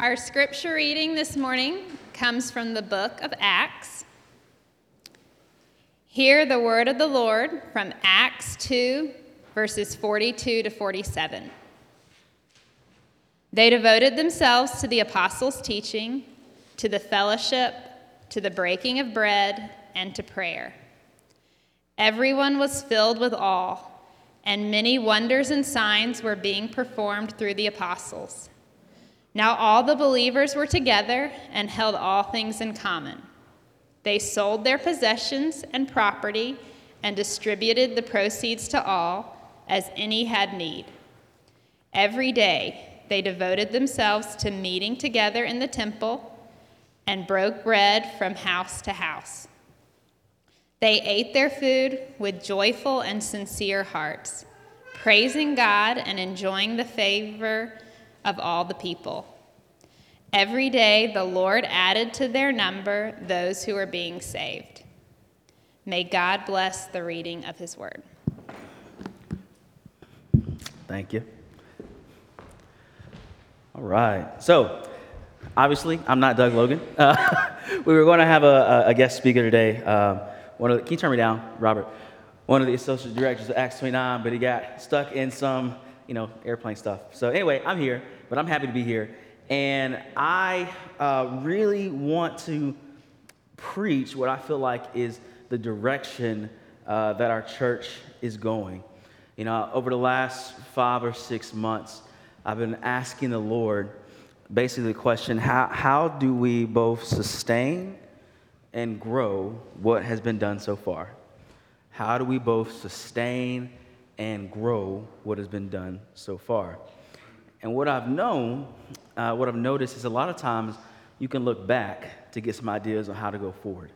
Our scripture reading this morning comes from the book of Acts. Hear the word of the Lord from Acts 2, verses 42 to 47. They devoted themselves to the apostles' teaching, to the fellowship, to the breaking of bread, and to prayer. Everyone was filled with awe, and many wonders and signs were being performed through the apostles. Now all the believers were together and held all things in common. They sold their possessions and property and distributed the proceeds to all as any had need. Every day they devoted themselves to meeting together in the temple and broke bread from house to house. They ate their food with joyful and sincere hearts, praising God and enjoying the favor of all the people. Every day the Lord added to their number those who were being saved. May God bless the reading of his word. Thank you. All right. So, obviously, I'm not Doug Logan. Uh, we were going to have a, a guest speaker today. Um, one of the, can you turn me down, Robert? One of the associate directors of Acts 29, but he got stuck in some, you know, airplane stuff. So anyway, I'm here, but I'm happy to be here. And I uh, really want to preach what I feel like is the direction uh, that our church is going. You know, over the last five or six months, I've been asking the Lord basically the question how, how do we both sustain and grow what has been done so far? How do we both sustain and grow what has been done so far? And what I've known, uh, what I've noticed is a lot of times you can look back to get some ideas on how to go forward.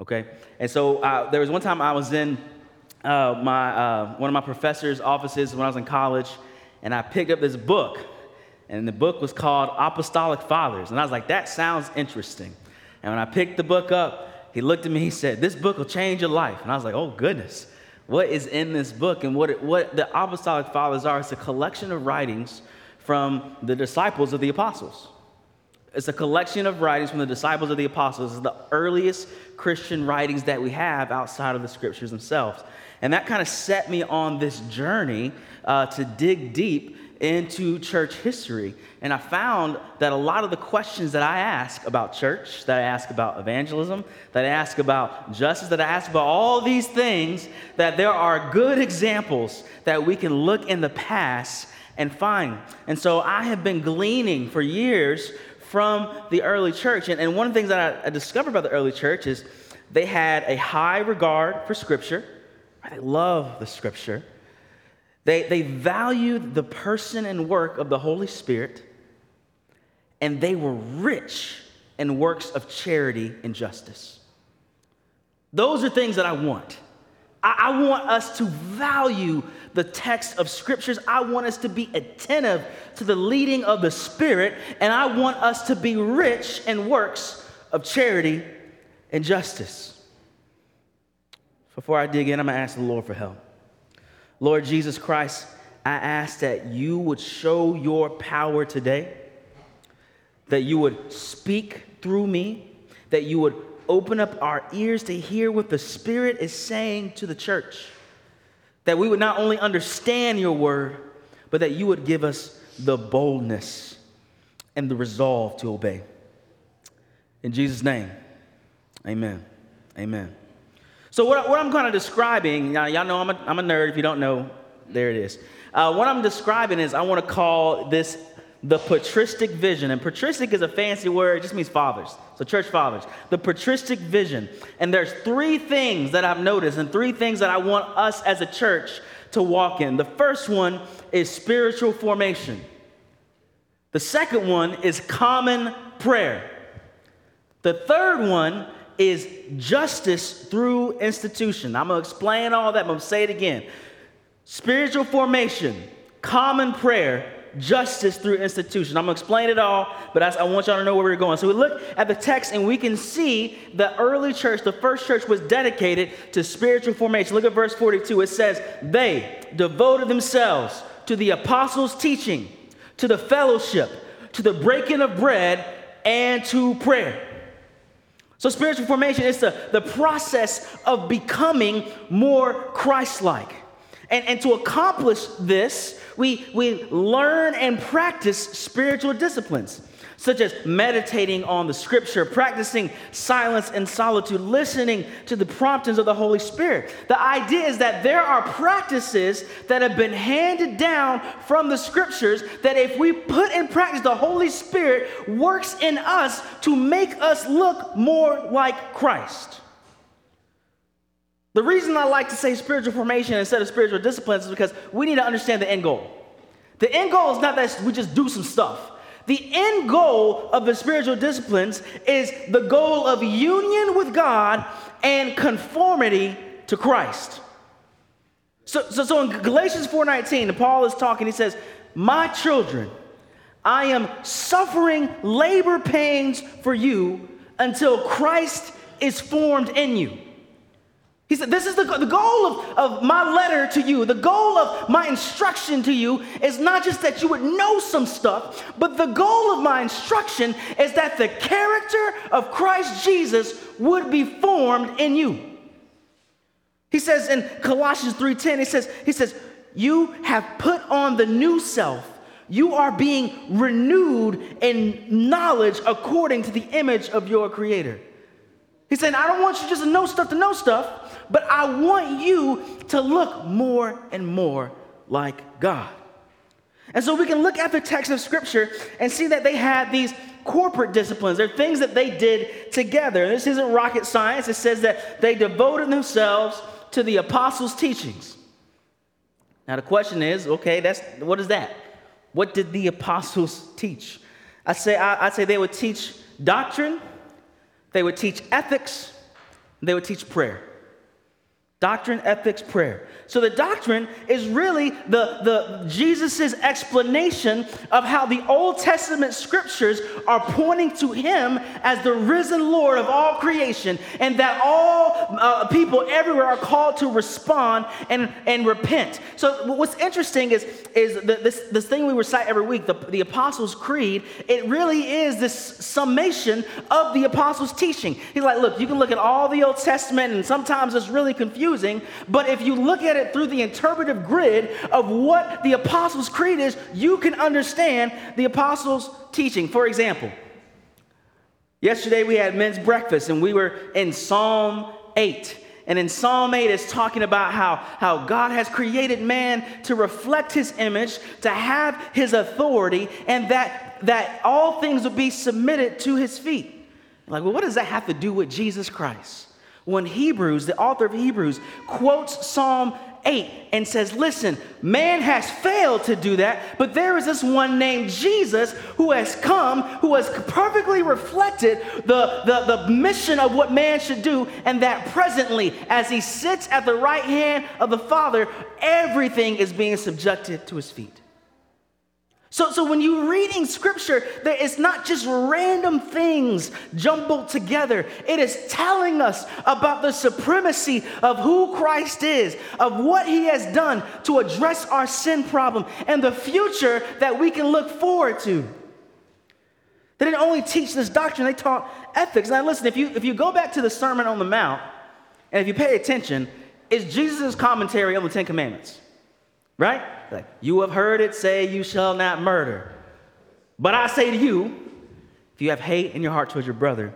Okay? And so uh, there was one time I was in uh, my, uh, one of my professor's offices when I was in college, and I picked up this book. And the book was called Apostolic Fathers. And I was like, that sounds interesting. And when I picked the book up, he looked at me, he said, This book will change your life. And I was like, Oh, goodness. What is in this book? And what, it, what the Apostolic Fathers are, it's a collection of writings from the disciples of the apostles. It's a collection of writings from the disciples of the apostles. It's the earliest Christian writings that we have outside of the scriptures themselves. And that kind of set me on this journey uh, to dig deep into church history. And I found that a lot of the questions that I ask about church, that I ask about evangelism, that I ask about justice, that I ask about all these things, that there are good examples that we can look in the past and find. And so I have been gleaning for years from the early church. And, and one of the things that I, I discovered about the early church is they had a high regard for Scripture, they love the Scripture. They, they valued the person and work of the Holy Spirit, and they were rich in works of charity and justice. Those are things that I want. I, I want us to value the text of scriptures. I want us to be attentive to the leading of the Spirit, and I want us to be rich in works of charity and justice. Before I dig in, I'm gonna ask the Lord for help. Lord Jesus Christ, I ask that you would show your power today, that you would speak through me, that you would open up our ears to hear what the Spirit is saying to the church, that we would not only understand your word, but that you would give us the boldness and the resolve to obey. In Jesus' name, amen. Amen. So, what, what I'm kind of describing, now, y'all know I'm a, I'm a nerd. If you don't know, there it is. Uh, what I'm describing is I want to call this the patristic vision. And patristic is a fancy word, it just means fathers. So, church fathers. The patristic vision. And there's three things that I've noticed, and three things that I want us as a church to walk in. The first one is spiritual formation, the second one is common prayer. The third one is justice through institution. I'm going to explain all that, I'm going to say it again. Spiritual formation, common prayer, justice through institution. I'm going to explain it all, but I want y'all to know where we're going. So we look at the text and we can see the early church, the first church, was dedicated to spiritual formation. Look at verse 42. It says, They devoted themselves to the apostles' teaching, to the fellowship, to the breaking of bread and to prayer. So, spiritual formation is the, the process of becoming more Christ like. And, and to accomplish this, we, we learn and practice spiritual disciplines such as meditating on the scripture, practicing silence and solitude, listening to the promptings of the Holy Spirit. The idea is that there are practices that have been handed down from the scriptures that if we put in practice, the Holy Spirit works in us to make us look more like Christ. The reason I like to say spiritual formation instead of spiritual disciplines is because we need to understand the end goal. The end goal is not that we just do some stuff. The end goal of the spiritual disciplines is the goal of union with God and conformity to Christ. So, so, so in Galatians 4:19, Paul is talking, he says, My children, I am suffering labor pains for you until Christ is formed in you. He said, This is the, the goal of, of my letter to you. The goal of my instruction to you is not just that you would know some stuff, but the goal of my instruction is that the character of Christ Jesus would be formed in you. He says in Colossians 3:10, he says, he says, You have put on the new self. You are being renewed in knowledge according to the image of your creator. He's saying, I don't want you just to know stuff to know stuff but I want you to look more and more like God. And so we can look at the text of Scripture and see that they had these corporate disciplines. They're things that they did together. This isn't rocket science. It says that they devoted themselves to the apostles' teachings. Now the question is, okay, that's what is that? What did the apostles teach? I say I, I say they would teach doctrine, they would teach ethics, they would teach prayer. Doctrine, ethics, prayer. So the doctrine is really the, the Jesus's explanation of how the Old Testament scriptures are pointing to him as the risen Lord of all creation, and that all uh, people everywhere are called to respond and, and repent. So what's interesting is, is the, this, this thing we recite every week, the, the Apostles' Creed, it really is this summation of the Apostles' teaching. He's like, look, you can look at all the Old Testament, and sometimes it's really confusing, but if you look at it through the interpretive grid of what the Apostles' Creed is, you can understand the Apostles' teaching. For example, yesterday we had men's breakfast and we were in Psalm 8. And in Psalm 8, it's talking about how, how God has created man to reflect his image, to have his authority, and that, that all things would be submitted to his feet. Like, well, what does that have to do with Jesus Christ? When Hebrews, the author of Hebrews, quotes Psalm 8 and says, Listen, man has failed to do that, but there is this one named Jesus who has come, who has perfectly reflected the, the, the mission of what man should do, and that presently, as he sits at the right hand of the Father, everything is being subjected to his feet. So, so when you're reading scripture, it's not just random things jumbled together. It is telling us about the supremacy of who Christ is, of what he has done to address our sin problem, and the future that we can look forward to. They didn't only teach this doctrine, they taught ethics. Now, listen, if you, if you go back to the Sermon on the Mount, and if you pay attention, it's Jesus' commentary on the Ten Commandments, right? Like, you have heard it say, You shall not murder. But I say to you, if you have hate in your heart towards your brother,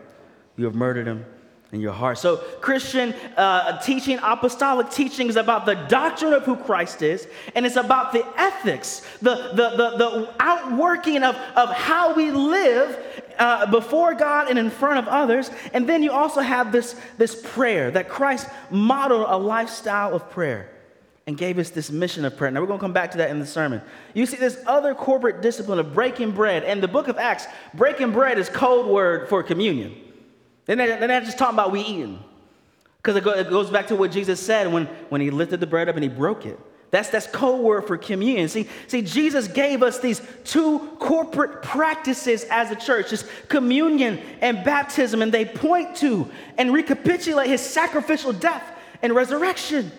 you have murdered him in your heart. So, Christian uh, teaching, apostolic teaching is about the doctrine of who Christ is, and it's about the ethics, the, the, the, the outworking of, of how we live uh, before God and in front of others. And then you also have this, this prayer that Christ modeled a lifestyle of prayer and gave us this mission of prayer. Now, we're going to come back to that in the sermon. You see, this other corporate discipline of breaking bread. And the book of Acts, breaking bread is code word for communion. Not, they're not just talking about we eating. Because it, it goes back to what Jesus said when, when he lifted the bread up and he broke it. That's, that's code word for communion. See, see, Jesus gave us these two corporate practices as a church, just communion and baptism, and they point to and recapitulate his sacrificial death and resurrection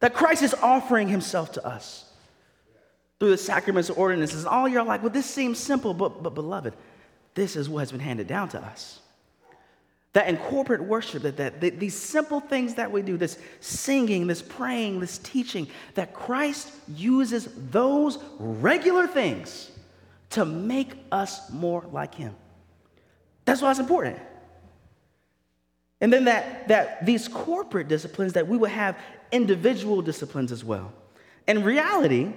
that Christ is offering himself to us. through the sacraments and ordinances. And all you're like, well, this seems simple, but, but beloved, this is what has been handed down to us. That in corporate worship, that, that, that these simple things that we do, this singing, this praying, this teaching, that Christ uses those regular things to make us more like Him. That's why it's important. And then that, that these corporate disciplines, that we will have individual disciplines as well. In reality,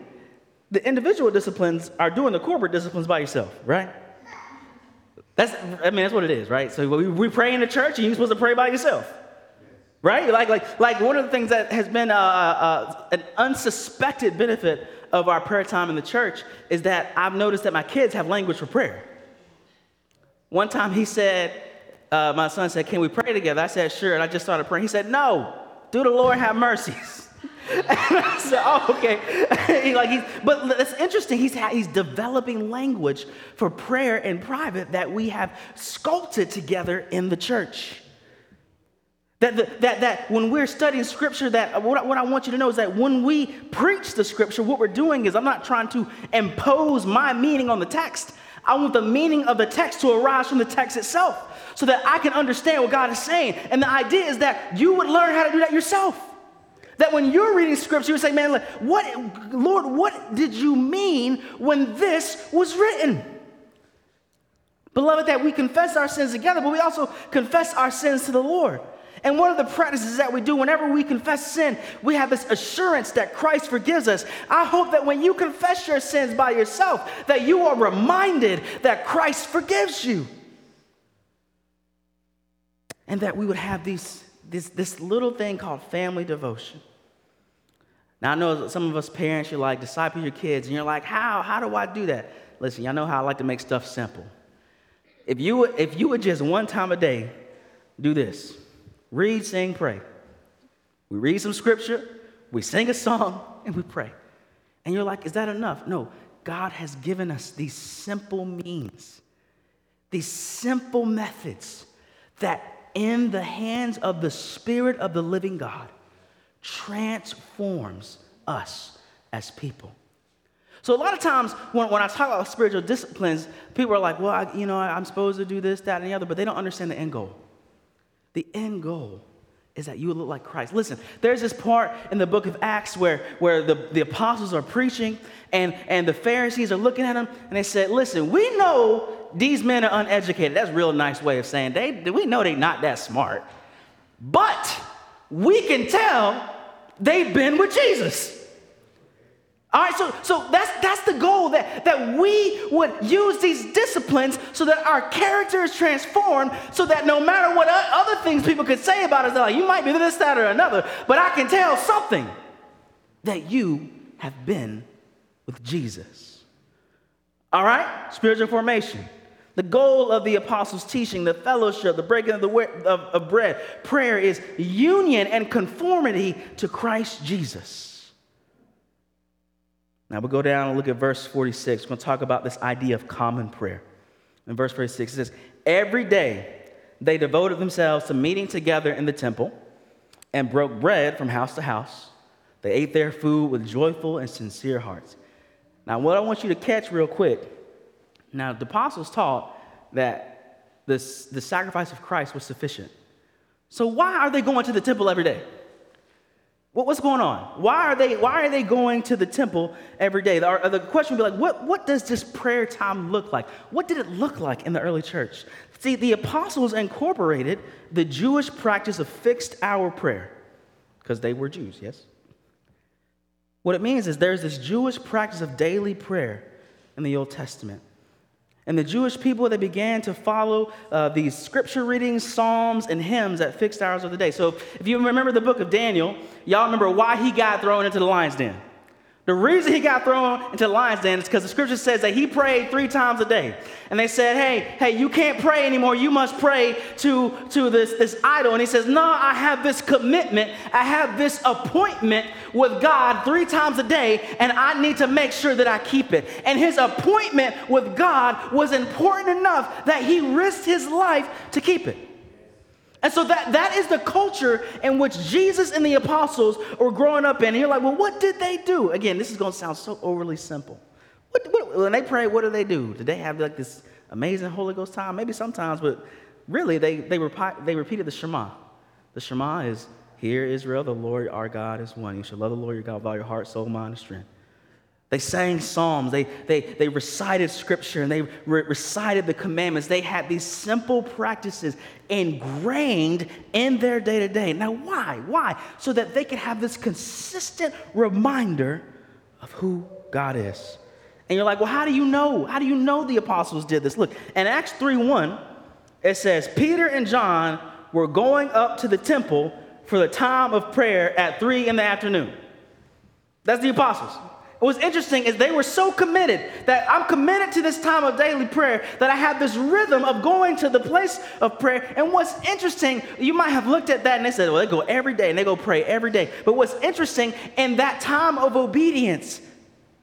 the individual disciplines are doing the corporate disciplines by yourself, right? That's, I mean, that's what it is, right? So we, we pray in the church and you're supposed to pray by yourself, right? Like, like, like one of the things that has been uh, uh, an unsuspected benefit of our prayer time in the church is that I've noticed that my kids have language for prayer. One time he said, uh, my son said, Can we pray together? I said, Sure. And I just started praying. He said, No, do the Lord have mercies. and I said, Oh, okay. he, like he's, but it's interesting. He's, he's developing language for prayer in private that we have sculpted together in the church. That, the, that, that when we're studying scripture, that what, what I want you to know is that when we preach the scripture, what we're doing is I'm not trying to impose my meaning on the text. I want the meaning of the text to arise from the text itself so that I can understand what God is saying. And the idea is that you would learn how to do that yourself. That when you're reading scripture, you would say, Man, what, Lord, what did you mean when this was written? Beloved, that we confess our sins together, but we also confess our sins to the Lord. And one of the practices that we do whenever we confess sin, we have this assurance that Christ forgives us. I hope that when you confess your sins by yourself, that you are reminded that Christ forgives you. And that we would have these, this, this little thing called family devotion. Now, I know some of us parents, you're like, disciple your kids, and you're like, how? How do I do that? Listen, y'all know how I like to make stuff simple. If you, if you would just one time a day do this read, sing, pray. We read some scripture, we sing a song, and we pray. And you're like, is that enough? No, God has given us these simple means, these simple methods that, in the hands of the Spirit of the living God, transforms us as people. So a lot of times when, when I talk about spiritual disciplines, people are like, well, I, you know, I'm supposed to do this, that, and the other, but they don't understand the end goal. The end goal is that you look like Christ. Listen, there's this part in the book of Acts where, where the, the apostles are preaching and, and the Pharisees are looking at them and they said, Listen, we know these men are uneducated. That's a real nice way of saying they, we know they're not that smart. But we can tell they've been with Jesus. All right, so, so that's, that's the goal that, that we would use these disciplines so that our character is transformed, so that no matter what other things people could say about us, they're like, you might be this, that, or another, but I can tell something that you have been with Jesus. All right, spiritual formation. The goal of the apostles' teaching, the fellowship, the breaking of, the of, of bread, prayer is union and conformity to Christ Jesus. Now we'll go down and look at verse 46. We're going to talk about this idea of common prayer. In verse 46, it says, Every day they devoted themselves to meeting together in the temple and broke bread from house to house. They ate their food with joyful and sincere hearts. Now, what I want you to catch real quick now, the apostles taught that this, the sacrifice of Christ was sufficient. So, why are they going to the temple every day? What, what's going on? Why are they, why are they going to the temple every day? The, the question would be like, what, what does this prayer time look like? What did it look like in the early church? See, the apostles incorporated the Jewish practice of fixed hour prayer because they were Jews, yes? What it means is there's this Jewish practice of daily prayer in the Old Testament. And the Jewish people, they began to follow uh, these scripture readings, psalms, and hymns at fixed hours of the day. So if you remember the book of Daniel, y'all remember why he got thrown into the lion's den. The reason he got thrown into the lion's den is because the scripture says that he prayed three times a day. And they said, hey, hey, you can't pray anymore. You must pray to, to this, this idol. And he says, no, I have this commitment. I have this appointment with God three times a day, and I need to make sure that I keep it. And his appointment with God was important enough that he risked his life to keep it. And so that, that is the culture in which Jesus and the apostles were growing up in. And you're like, well, what did they do? Again, this is going to sound so overly simple. What, what, when they pray, what do they do? Did they have like this amazing Holy Ghost time? Maybe sometimes, but really, they, they, repi- they repeated the Shema. The Shema is, Hear Israel, the Lord our God is one. You shall love the Lord your God with all your heart, soul, mind, and strength. They sang psalms, they, they, they recited scripture, and they re- recited the commandments. They had these simple practices ingrained in their day to day. Now, why? Why? So that they could have this consistent reminder of who God is. And you're like, well, how do you know? How do you know the apostles did this? Look, in Acts 3 1, it says, Peter and John were going up to the temple for the time of prayer at 3 in the afternoon. That's the apostles. What's interesting is they were so committed that I'm committed to this time of daily prayer that I have this rhythm of going to the place of prayer. And what's interesting, you might have looked at that and they said, well, they go every day and they go pray every day. But what's interesting, in that time of obedience,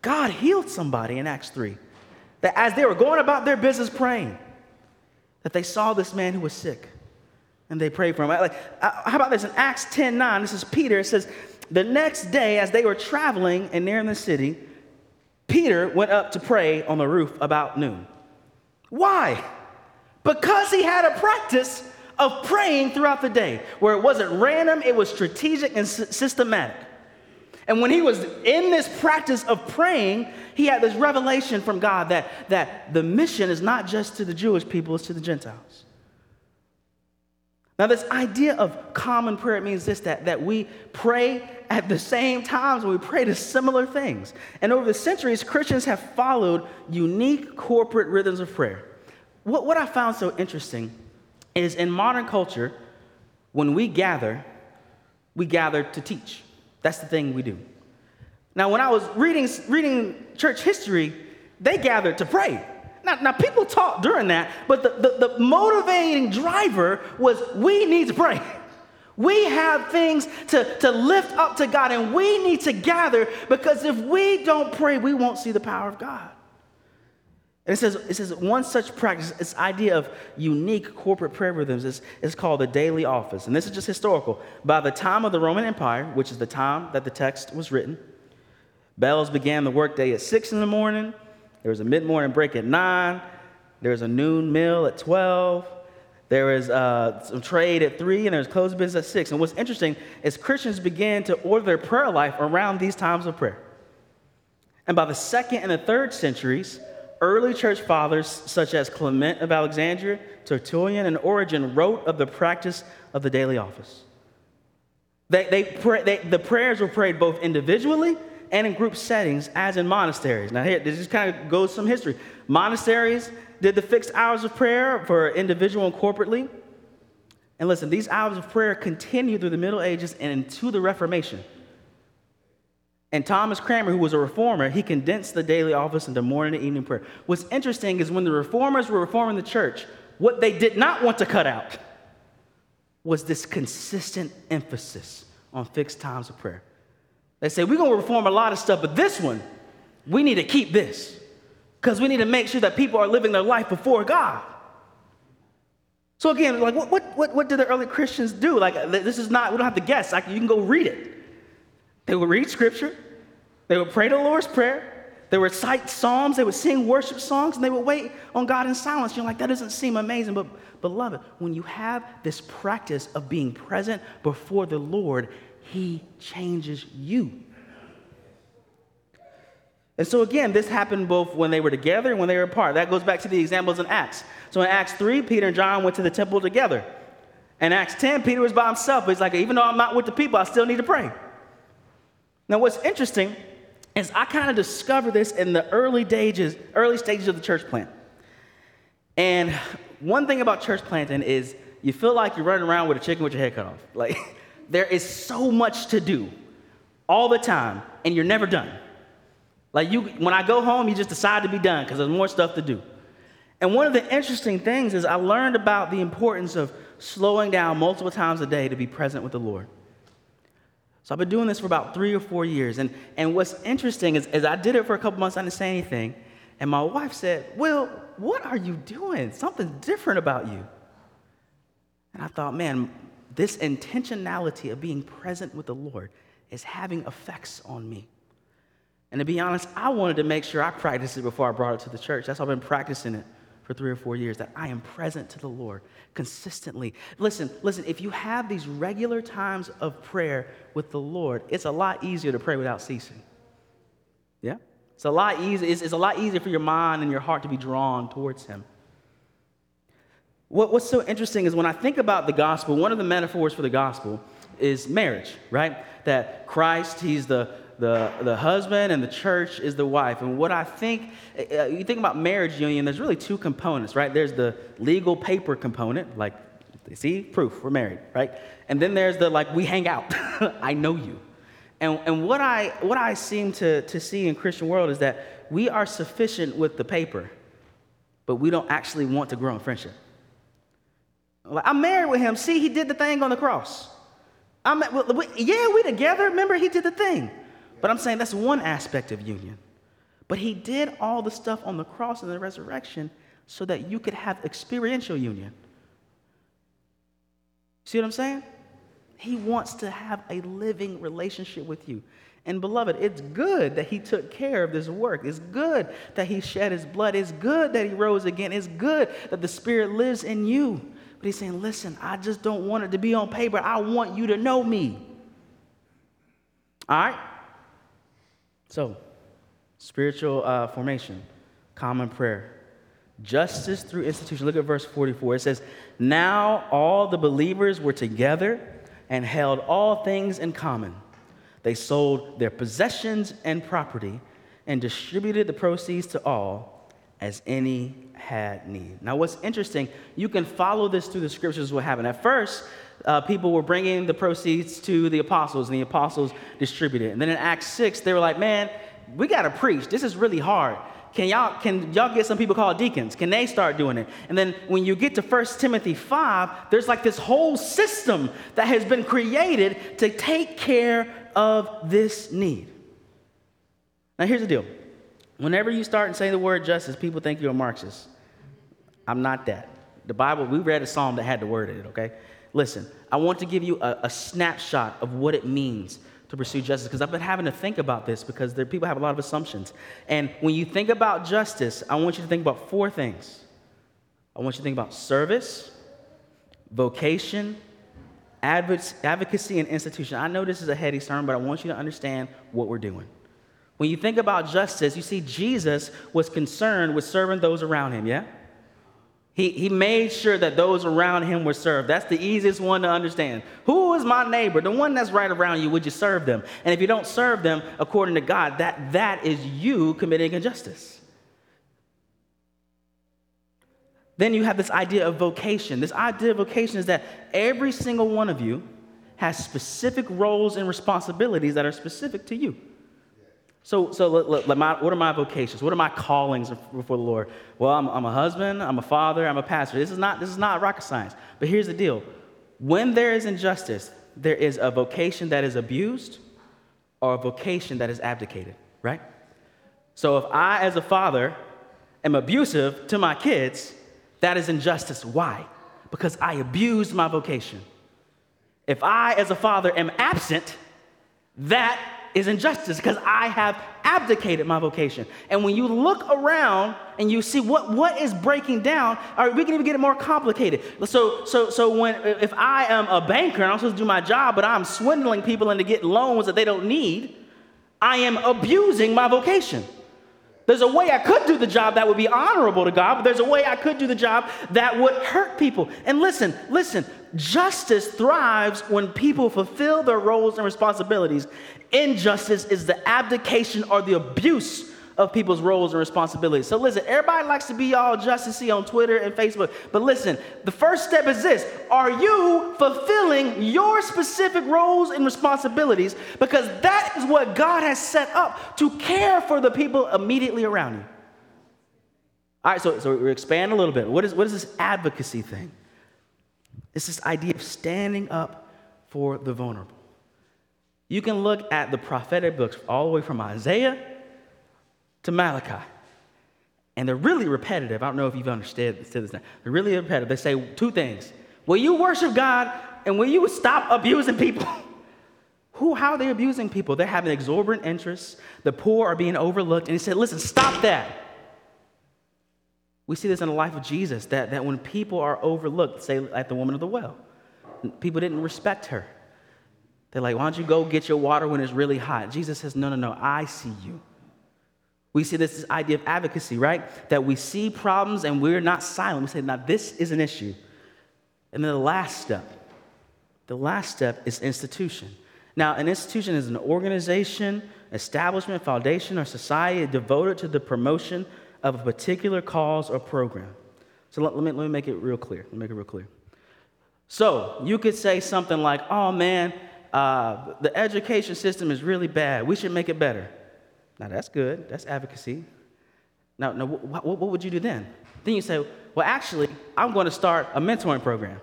God healed somebody in Acts 3. That as they were going about their business praying, that they saw this man who was sick and they prayed for him. Like, uh, how about this? In Acts 10 9, this is Peter. It says, the next day, as they were traveling and near in the city, Peter went up to pray on the roof about noon. Why? Because he had a practice of praying throughout the day, where it wasn't random, it was strategic and systematic. And when he was in this practice of praying, he had this revelation from God that, that the mission is not just to the Jewish people, it's to the Gentiles. Now, this idea of common prayer it means this that, that we pray at the same times and we pray to similar things. And over the centuries, Christians have followed unique corporate rhythms of prayer. What, what I found so interesting is in modern culture, when we gather, we gather to teach. That's the thing we do. Now, when I was reading, reading church history, they gathered to pray. Now, now people talk during that, but the, the, the motivating driver was we need to pray. We have things to, to lift up to God, and we need to gather because if we don't pray, we won't see the power of God. And it says, it says one such practice, this idea of unique corporate prayer rhythms, is, is called the daily office. And this is just historical. By the time of the Roman Empire, which is the time that the text was written, bells began the workday at 6 in the morning, there was a mid morning break at 9. There was a noon meal at 12. There was uh, some trade at 3, and there was closed business at 6. And what's interesting is Christians began to order their prayer life around these times of prayer. And by the second and the third centuries, early church fathers such as Clement of Alexandria, Tertullian, and Origen wrote of the practice of the daily office. They, they, they, the prayers were prayed both individually and in group settings, as in monasteries. Now, here, this just kind of goes some history. Monasteries did the fixed hours of prayer for individual and corporately. And listen, these hours of prayer continued through the Middle Ages and into the Reformation. And Thomas Cranmer, who was a reformer, he condensed the daily office into morning and evening prayer. What's interesting is when the reformers were reforming the church, what they did not want to cut out was this consistent emphasis on fixed times of prayer. They say, we're going to reform a lot of stuff, but this one, we need to keep this because we need to make sure that people are living their life before God. So again, like what, what, what, what did the early Christians do? Like this is not, we don't have to guess. Like you can go read it. They would read scripture. They would pray the Lord's Prayer. They would recite psalms. They would sing worship songs, and they would wait on God in silence. You're like, that doesn't seem amazing. But beloved, when you have this practice of being present before the Lord, he changes you. And so, again, this happened both when they were together and when they were apart. That goes back to the examples in Acts. So, in Acts 3, Peter and John went to the temple together. In Acts 10, Peter was by himself, he's like, even though I'm not with the people, I still need to pray. Now, what's interesting is I kind of discovered this in the early stages, early stages of the church plant. And one thing about church planting is you feel like you're running around with a chicken with your head cut off. Like, there is so much to do all the time, and you're never done. Like you, when I go home, you just decide to be done because there's more stuff to do. And one of the interesting things is I learned about the importance of slowing down multiple times a day to be present with the Lord. So I've been doing this for about three or four years. And, and what's interesting is, I did it for a couple months, I didn't say anything. And my wife said, Well, what are you doing? Something's different about you. And I thought, man, this intentionality of being present with the Lord is having effects on me. And to be honest, I wanted to make sure I practiced it before I brought it to the church. That's why I've been practicing it for three or four years, that I am present to the Lord consistently. Listen, listen, if you have these regular times of prayer with the Lord, it's a lot easier to pray without ceasing. Yeah? It's a lot easier, it's, it's a lot easier for your mind and your heart to be drawn towards Him. What, what's so interesting is when I think about the gospel, one of the metaphors for the gospel is marriage, right? That Christ, He's the, the, the husband and the church is the wife. And what I think, uh, you think about marriage union, there's really two components, right? There's the legal paper component, like, see, proof, we're married, right? And then there's the, like, we hang out, I know you. And, and what, I, what I seem to, to see in Christian world is that we are sufficient with the paper, but we don't actually want to grow in friendship. I'm married with him. See, he did the thing on the cross. I'm, yeah, we together. Remember, he did the thing. But I'm saying that's one aspect of union. But he did all the stuff on the cross and the resurrection so that you could have experiential union. See what I'm saying? He wants to have a living relationship with you. And beloved, it's good that he took care of this work. It's good that he shed his blood. It's good that he rose again. It's good that the Spirit lives in you. But he's saying, listen, I just don't want it to be on paper. I want you to know me. All right? So, spiritual uh, formation, common prayer, justice through institution. Look at verse 44. It says, Now all the believers were together and held all things in common. They sold their possessions and property and distributed the proceeds to all as any had need. Now, what's interesting, you can follow this through the scriptures, what happened. At first, uh, people were bringing the proceeds to the apostles, and the apostles distributed. And then in Acts 6, they were like, man, we got to preach. This is really hard. Can y'all, can y'all get some people called deacons? Can they start doing it? And then when you get to 1 Timothy 5, there's like this whole system that has been created to take care of this need. Now, here's the deal Whenever you start and say the word justice, people think you're a Marxist. I'm not that. The Bible, we read a psalm that had the word in it, okay? Listen, I want to give you a, a snapshot of what it means to pursue justice because I've been having to think about this because there, people have a lot of assumptions. And when you think about justice, I want you to think about four things. I want you to think about service, vocation, advocacy, and institution. I know this is a heady sermon, but I want you to understand what we're doing. When you think about justice, you see Jesus was concerned with serving those around him, yeah? He, he made sure that those around him were served. That's the easiest one to understand. Who is my neighbor? The one that's right around you, would you serve them? And if you don't serve them according to God, that, that is you committing injustice. Then you have this idea of vocation. This idea of vocation is that every single one of you has specific roles and responsibilities that are specific to you. So, so my, what are my vocations? What are my callings before the Lord? Well, I'm, I'm a husband, I'm a father, I'm a pastor. This is, not, this is not rocket science. But here's the deal when there is injustice, there is a vocation that is abused or a vocation that is abdicated, right? So if I, as a father, am abusive to my kids, that is injustice. Why? Because I abused my vocation. If I, as a father, am absent, that is injustice because I have abdicated my vocation. And when you look around and you see what, what is breaking down, all right, we can even get it more complicated. So, so, so when, if I am a banker and I'm supposed to do my job, but I'm swindling people into getting loans that they don't need, I am abusing my vocation. There's a way I could do the job that would be honorable to God, but there's a way I could do the job that would hurt people. And listen, listen, justice thrives when people fulfill their roles and responsibilities. Injustice is the abdication or the abuse of people's roles and responsibilities. So listen, everybody likes to be all justicey on Twitter and Facebook, but listen, the first step is this: Are you fulfilling your specific roles and responsibilities? Because that is what God has set up to care for the people immediately around you. All right, so, so we expand a little bit. What is, what is this advocacy thing? It's this idea of standing up for the vulnerable. You can look at the prophetic books all the way from Isaiah to Malachi. And they're really repetitive. I don't know if you've understood this. Now. They're really repetitive. They say two things. Will you worship God and will you stop abusing people? Who, how are they abusing people? They're having exorbitant interests. The poor are being overlooked. And he said, listen, stop that. We see this in the life of Jesus that, that when people are overlooked, say like the woman of the well, people didn't respect her. They're like, why don't you go get your water when it's really hot? Jesus says, no, no, no, I see you. We see this, this idea of advocacy, right? That we see problems and we're not silent. We say, now this is an issue. And then the last step, the last step is institution. Now, an institution is an organization, establishment, foundation, or society devoted to the promotion of a particular cause or program. So let, let, me, let me make it real clear. Let me make it real clear. So you could say something like, oh man, uh, the education system is really bad. We should make it better. Now that's good. That's advocacy. Now, now what, what would you do then? Then you say, well, actually, I'm going to start a mentoring program.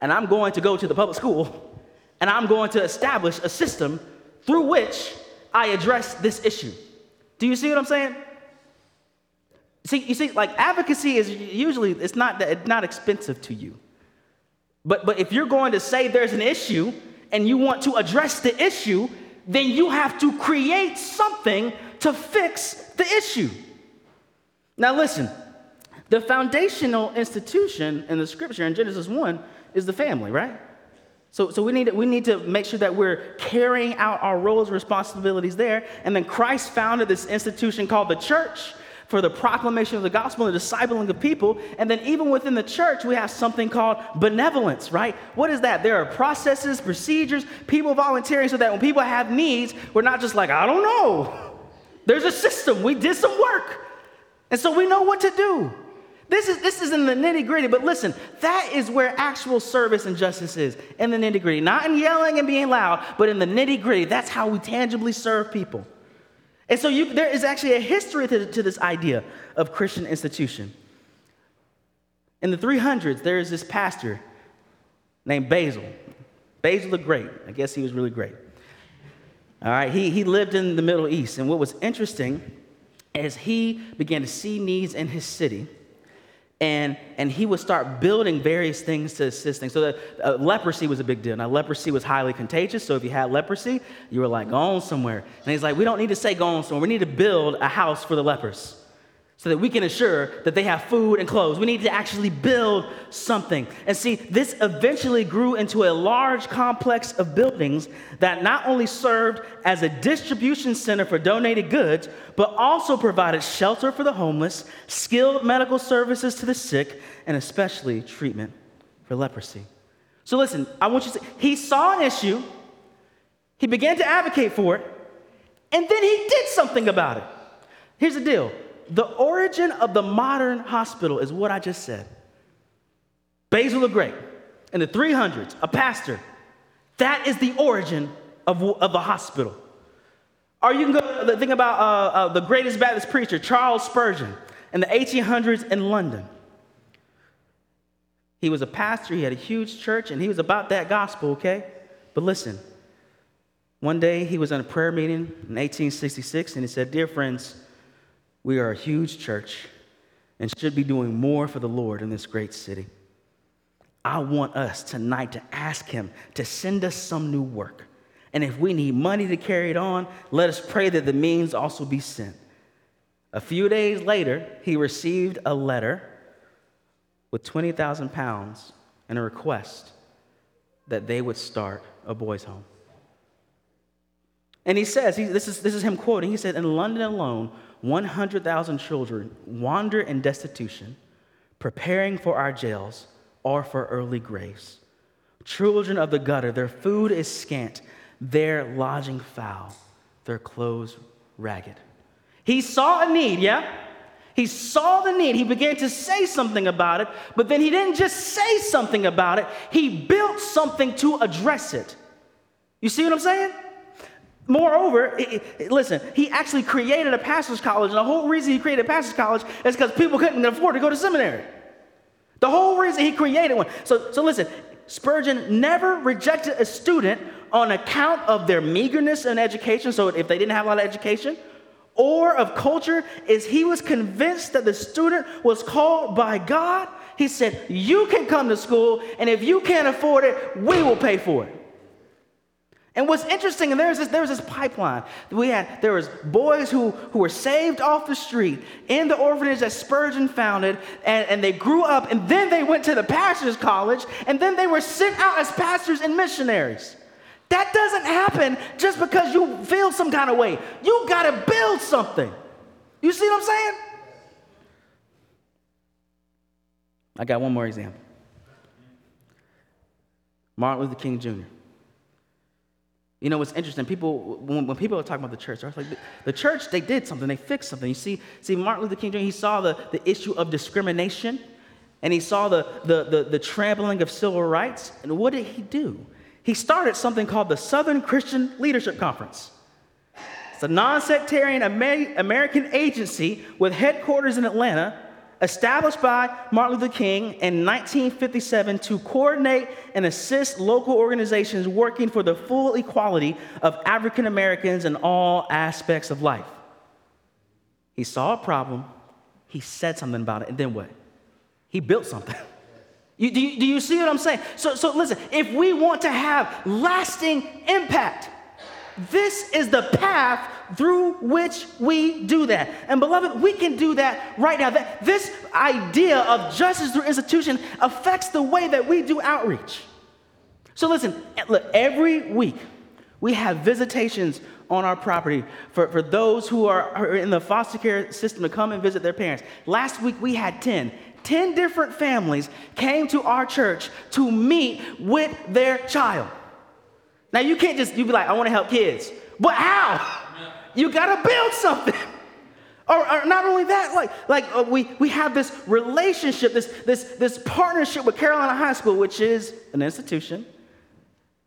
And I'm going to go to the public school and I'm going to establish a system through which I address this issue. Do you see what I'm saying? See, you see, like advocacy is usually it's not it's not expensive to you. But but if you're going to say there's an issue and you want to address the issue, then you have to create something to fix the issue. Now listen, the foundational institution in the scripture in Genesis 1 is the family, right? So, so we, need to, we need to make sure that we're carrying out our roles and responsibilities there. And then Christ founded this institution called the church for the proclamation of the gospel and the discipling of people. And then even within the church, we have something called benevolence, right? What is that? There are processes, procedures, people volunteering so that when people have needs, we're not just like, I don't know. There's a system. We did some work. And so we know what to do. This is, this is in the nitty gritty, but listen, that is where actual service and justice is in the nitty gritty. Not in yelling and being loud, but in the nitty gritty. That's how we tangibly serve people. And so you, there is actually a history to, to this idea of Christian institution. In the 300s, there is this pastor named Basil. Basil the Great. I guess he was really great. All right, he, he lived in the Middle East. And what was interesting is he began to see needs in his city and, and he would start building various things to assist things. So that uh, leprosy was a big deal. Now, leprosy was highly contagious, so if you had leprosy, you were like, go on somewhere. And he's like, we don't need to say go on somewhere. We need to build a house for the lepers so that we can assure that they have food and clothes. We need to actually build something. And see, this eventually grew into a large complex of buildings that not only served as a distribution center for donated goods, but also provided shelter for the homeless, skilled medical services to the sick, and especially treatment for leprosy. So listen, I want you to see, he saw an issue, he began to advocate for it, and then he did something about it. Here's the deal the origin of the modern hospital is what I just said. Basil the Great in the 300s, a pastor. That is the origin of, of the hospital. Or you can go think about uh, uh, the greatest Baptist preacher, Charles Spurgeon, in the 1800s in London. He was a pastor, he had a huge church, and he was about that gospel, okay? But listen, one day he was in a prayer meeting in 1866, and he said, Dear friends, we are a huge church and should be doing more for the Lord in this great city. I want us tonight to ask Him to send us some new work. And if we need money to carry it on, let us pray that the means also be sent. A few days later, he received a letter with 20,000 pounds and a request that they would start a boys' home. And he says, he, this, is, this is him quoting, he said, In London alone, 100,000 children wander in destitution, preparing for our jails or for early graves. Children of the gutter, their food is scant, their lodging foul, their clothes ragged. He saw a need, yeah? He saw the need. He began to say something about it, but then he didn't just say something about it, he built something to address it. You see what I'm saying? Moreover, it, it, listen, he actually created a pastor's college, and the whole reason he created a pastor's college is because people couldn't afford to go to seminary. The whole reason he created one. So, so listen, Spurgeon never rejected a student on account of their meagerness in education, so if they didn't have a lot of education, or of culture, is he was convinced that the student was called by God. He said, You can come to school, and if you can't afford it, we will pay for it. And what's interesting, and there's this, this pipeline. We had there was boys who, who were saved off the street in the orphanage that Spurgeon founded, and, and they grew up, and then they went to the pastor's college, and then they were sent out as pastors and missionaries. That doesn't happen just because you feel some kind of way. You gotta build something. You see what I'm saying? I got one more example. Martin Luther King Jr. You know what's interesting? People, when, when people are talking about the church, they're like, the, church, they did something, they fixed something. You see, see, Martin Luther King Jr., he saw the, the issue of discrimination and he saw the, the, the, the trampling of civil rights. And what did he do? He started something called the Southern Christian Leadership Conference. It's a non sectarian American agency with headquarters in Atlanta established by Martin Luther King in 1957 to coordinate and assist local organizations working for the full equality of African Americans in all aspects of life. He saw a problem, he said something about it, and then what? He built something. You, do, you, do you see what I'm saying? So, so listen, if we want to have lasting impact, this is the path through which we do that. And beloved, we can do that right now. That this idea of justice through institution affects the way that we do outreach. So listen, eh, look, every week we have visitations on our property for, for those who are, are in the foster care system to come and visit their parents. Last week we had 10. 10 different families came to our church to meet with their child. Now you can't just you be like, I want to help kids. But how? You gotta build something. Or, or, not only that, like, like uh, we, we have this relationship, this, this, this partnership with Carolina High School, which is an institution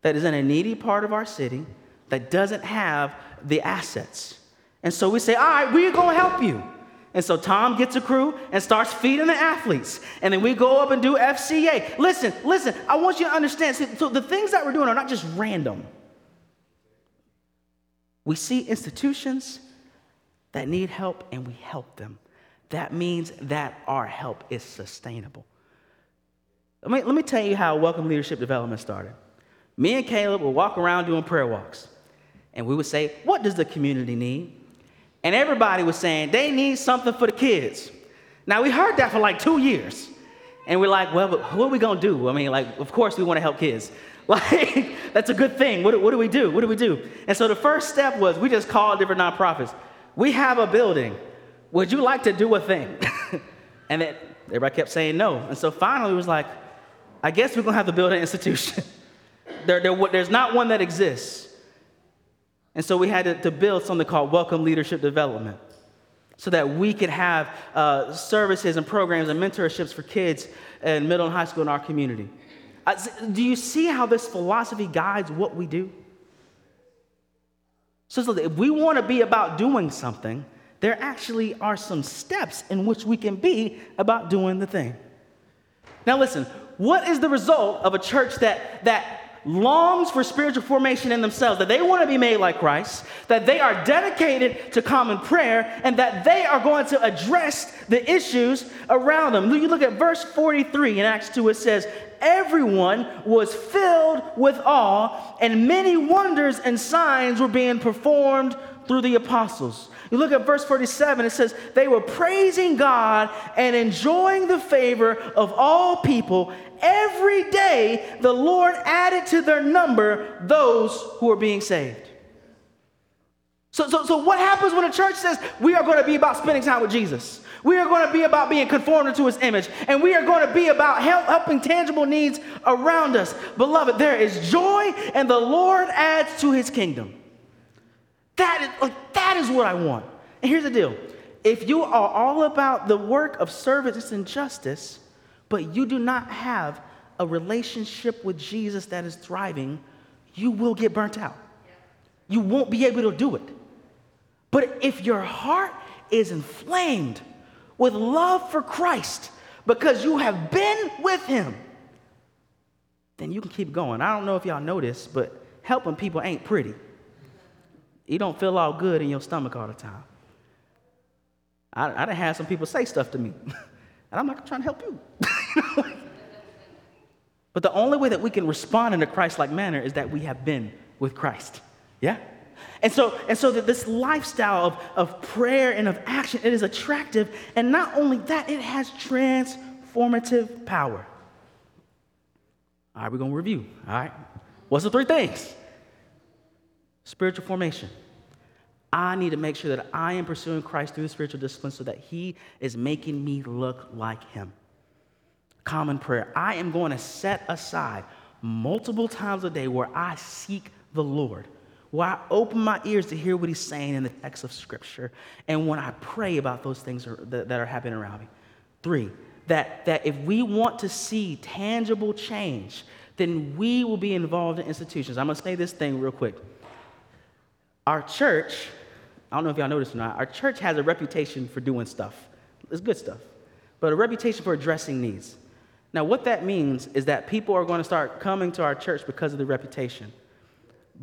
that is in a needy part of our city that doesn't have the assets. And so we say, all right, we're gonna help you. And so Tom gets a crew and starts feeding the athletes. And then we go up and do FCA. Listen, listen, I want you to understand. See, so the things that we're doing are not just random. We see institutions that need help and we help them. That means that our help is sustainable. Let me, let me tell you how Welcome Leadership Development started. Me and Caleb would walk around doing prayer walks, and we would say, What does the community need? And everybody was saying, They need something for the kids. Now, we heard that for like two years. And we're like, well, what are we gonna do? I mean, like, of course we wanna help kids. Like, that's a good thing. What, what do we do? What do we do? And so the first step was we just called different nonprofits. We have a building. Would you like to do a thing? and then everybody kept saying no. And so finally it was like, I guess we're gonna have to build an institution. there, there, there's not one that exists. And so we had to, to, build something called Welcome Leadership Development so that we could have uh, services and programs and mentorships for kids in middle and high school in our community. Uh, do you see how this philosophy guides what we do? So, so if we want to be about doing something, there actually are some steps in which we can be about doing the thing. Now, listen, what is the result of a church that, that longs for spiritual formation in themselves, that they want to be made like Christ, that they are dedicated to common prayer, and that they are going to address the issues around them. You look at verse 43 in Acts 2, it says, Everyone was filled with awe, and many wonders and signs were being performed through the apostles. You look at verse 47, it says, They were praising God and enjoying the favor of all people, every day the Lord added to their number those who are being saved. So, so, so what happens when a church says we are going to be about spending time with Jesus? We are going to be about being conformed to his image, and we are going to be about help, helping tangible needs around us. Beloved, there is joy, and the Lord adds to his kingdom. That is, like, that is what I want. And here's the deal if you are all about the work of service and justice, but you do not have a relationship with Jesus that is thriving, you will get burnt out. You won't be able to do it. But if your heart is inflamed with love for Christ because you have been with Him, then you can keep going. I don't know if y'all know this, but helping people ain't pretty. You don't feel all good in your stomach all the time. I, I done had some people say stuff to me, and I'm like, I'm trying to help you. but the only way that we can respond in a Christ like manner is that we have been with Christ. Yeah? And so, and so that this lifestyle of, of prayer and of action, it is attractive. And not only that, it has transformative power. All right, we're going to review. All right. What's the three things? Spiritual formation. I need to make sure that I am pursuing Christ through the spiritual discipline so that He is making me look like Him. Common prayer. I am going to set aside multiple times a day where I seek the Lord, where I open my ears to hear what He's saying in the text of Scripture, and when I pray about those things that are happening around me. Three, that, that if we want to see tangible change, then we will be involved in institutions. I'm going to say this thing real quick. Our church, I don't know if y'all noticed or not, our church has a reputation for doing stuff. It's good stuff, but a reputation for addressing needs. Now, what that means is that people are going to start coming to our church because of the reputation.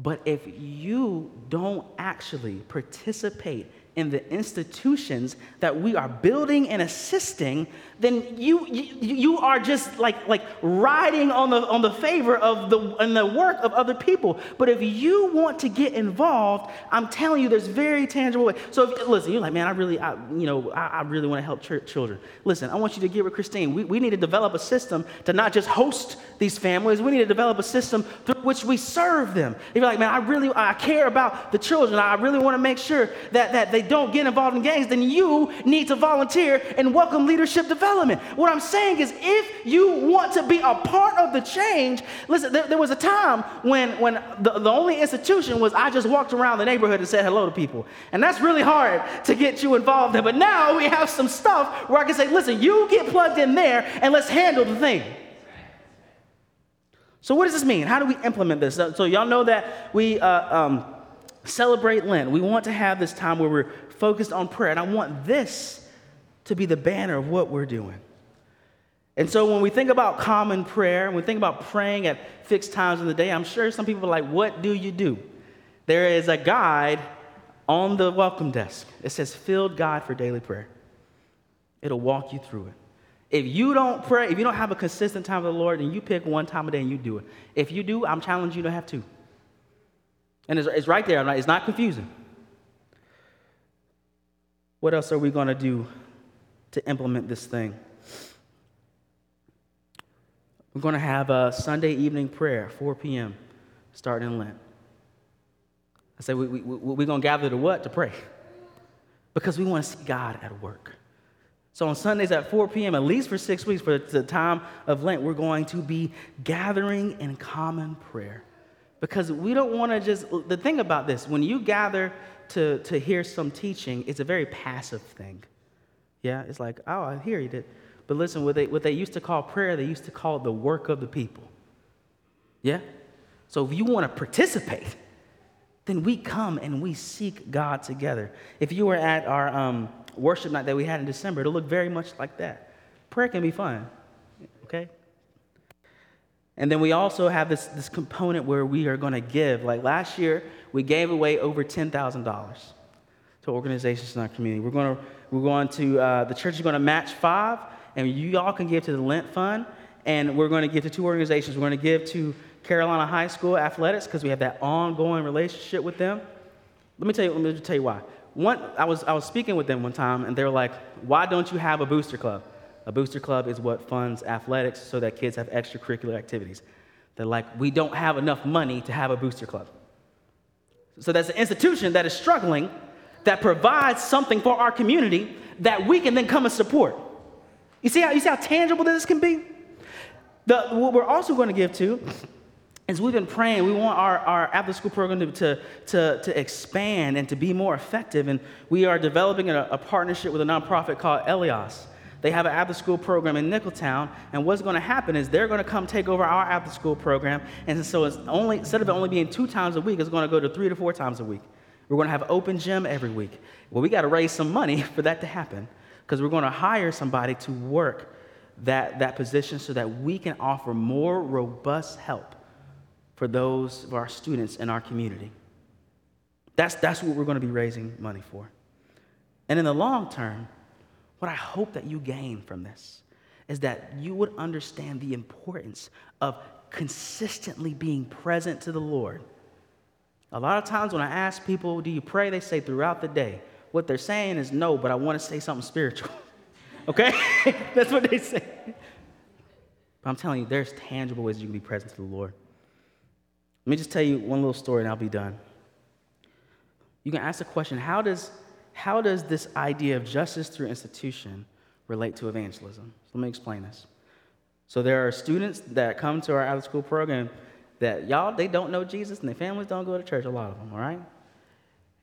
But if you don't actually participate in the institutions that we are building and assisting, then you, you, you are just like, like riding on the, on the favor of the, and the work of other people. But if you want to get involved, I'm telling you, there's very tangible way. So if, listen, you're like, man, I really, I, you know, I, I really want to help ch- children. Listen, I want you to get with Christine. We, we need to develop a system to not just host these families. We need to develop a system through which we serve them. If you're like, man, I really, I care about the children. I really want to make sure that, that they don't get involved in gangs, then you need to volunteer and welcome leadership development. What I'm saying is, if you want to be a part of the change, listen, there, there was a time when, when the, the only institution was I just walked around the neighborhood and said hello to people. And that's really hard to get you involved in. But now we have some stuff where I can say, listen, you get plugged in there and let's handle the thing. So, what does this mean? How do we implement this? So, y'all know that we uh, um, celebrate Lent. We want to have this time where we're focused on prayer. And I want this to be the banner of what we're doing. And so when we think about common prayer, when we think about praying at fixed times in the day, I'm sure some people are like, what do you do? There is a guide on the welcome desk. It says, filled guide for daily prayer. It'll walk you through it. If you don't pray, if you don't have a consistent time with the Lord, and you pick one time a day and you do it. If you do, I'm challenging you to have two. And it's, it's right there. It's not confusing. What else are we going to do to implement this thing? We're going to have a Sunday evening prayer, 4 p.m., starting in Lent. I say, we, we, we're going to gather to what? To pray. Because we want to see God at work. So on Sundays at 4 p.m., at least for six weeks, for the time of Lent, we're going to be gathering in common prayer. Because we don't want to just, the thing about this, when you gather to, to hear some teaching, it's a very passive thing. Yeah, it's like, oh, I hear you did. But listen, what they, what they used to call prayer, they used to call the work of the people. Yeah? So if you want to participate, then we come and we seek God together. If you were at our um, worship night that we had in December, it'll look very much like that. Prayer can be fun, okay? And then we also have this, this component where we are going to give. Like last year, we gave away over $10,000 to organizations in our community. We're going to, we're going to uh, the church is going to match five, and you all can give to the Lent Fund. And we're going to give to two organizations. We're going to give to Carolina High School Athletics because we have that ongoing relationship with them. Let me tell you, let me tell you why. One, I was, I was speaking with them one time, and they were like, Why don't you have a booster club? A booster club is what funds athletics so that kids have extracurricular activities. They're like, we don't have enough money to have a booster club. So that's an institution that is struggling that provides something for our community that we can then come and support. You see how, you see how tangible this can be? The, what we're also going to give to is we've been praying, we want our, our after school program to, to, to, to, expand and to be more effective. And we are developing a, a partnership with a nonprofit called Elios. They have an after school program in Nicholtown, and what's going to happen is they're going to come take over our after school program. And so it's only, instead of it only being two times a week, it's going to go to three to four times a week. We're going to have open gym every week. Well, we got to raise some money for that to happen because we're going to hire somebody to work that, that position so that we can offer more robust help for those of our students in our community. That's, that's what we're going to be raising money for. And in the long term, what I hope that you gain from this is that you would understand the importance of consistently being present to the Lord. A lot of times when I ask people, Do you pray? they say throughout the day. What they're saying is no, but I want to say something spiritual. okay? That's what they say. But I'm telling you, there's tangible ways you can be present to the Lord. Let me just tell you one little story and I'll be done. You can ask the question how does, how does this idea of justice through institution relate to evangelism? So let me explain this. So there are students that come to our out of school program that y'all, they don't know Jesus and their families don't go to church, a lot of them, all right?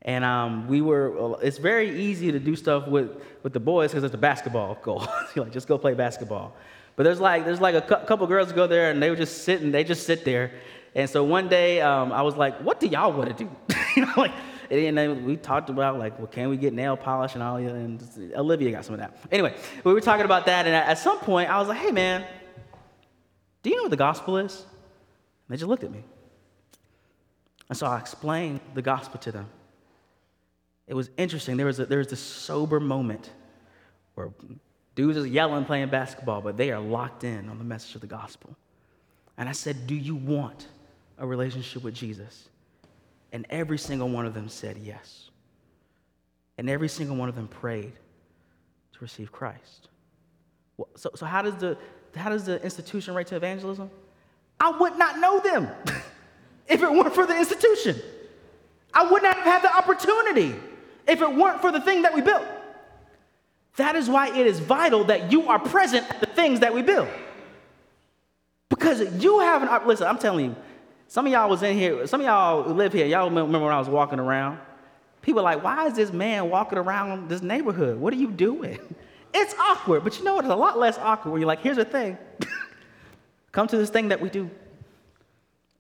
And um, we were, it's very easy to do stuff with, with the boys because it's a basketball goal. You like, just go play basketball. But there's like, there's like a cu- couple girls go there and they were just sitting. they just sit there. And so one day um, I was like, what do y'all want to do? you know, like, and then we talked about like, well, can we get nail polish and all that? And Olivia got some of that. Anyway, we were talking about that. And at some point I was like, hey man, do you know what the gospel is? And they just looked at me. And so I explained the gospel to them. It was interesting. There was, a, there was this sober moment where dudes are yelling playing basketball, but they are locked in on the message of the gospel. And I said, Do you want a relationship with Jesus? And every single one of them said yes. And every single one of them prayed to receive Christ. So, so how, does the, how does the institution relate to evangelism? I would not know them if it weren't for the institution. I would not have had the opportunity if it weren't for the thing that we built. That is why it is vital that you are present at the things that we build. Because you have an listen, I'm telling you, some of y'all was in here, some of y'all live here, y'all remember when I was walking around? People like, why is this man walking around this neighborhood? What are you doing? It's awkward, but you know what? It's a lot less awkward when you're like, here's the thing. Come to this thing that we do.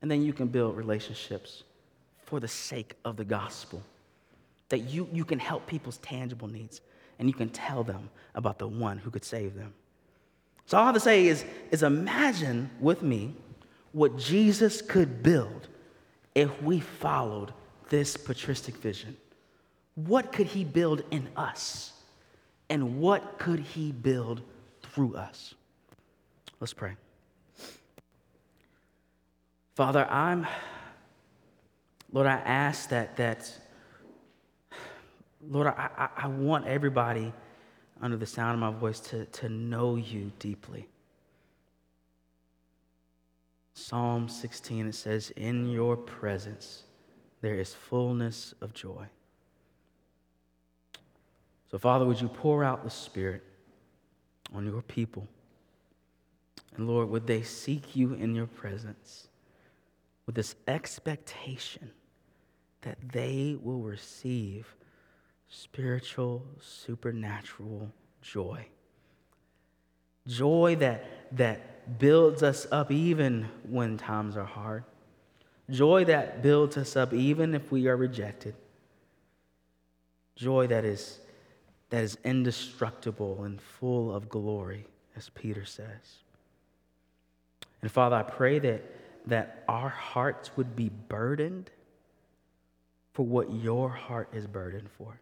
And then you can build relationships for the sake of the gospel that you, you can help people's tangible needs and you can tell them about the one who could save them. So, all I have to say is, is imagine with me what Jesus could build if we followed this patristic vision. What could he build in us? And what could he build through us? Let's pray. Father, I'm, Lord, I ask that, that Lord, I, I, want everybody under the sound of my voice to, to know you deeply. Psalm 16, it says, In your presence there is fullness of joy. So, Father, would you pour out the Spirit on your people? And Lord, would they seek you in your presence with this expectation that they will receive spiritual, supernatural joy. Joy that, that builds us up even when times are hard. Joy that builds us up even if we are rejected. Joy that is, that is indestructible and full of glory, as Peter says. And Father, I pray that, that our hearts would be burdened for what your heart is burdened for.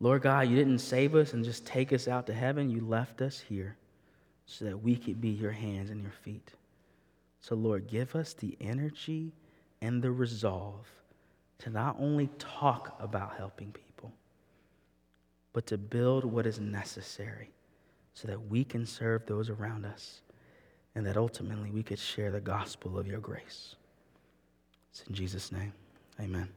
Lord God, you didn't save us and just take us out to heaven. You left us here so that we could be your hands and your feet. So, Lord, give us the energy and the resolve to not only talk about helping people, but to build what is necessary so that we can serve those around us and that ultimately we could share the gospel of your grace. It's in Jesus' name. Amen.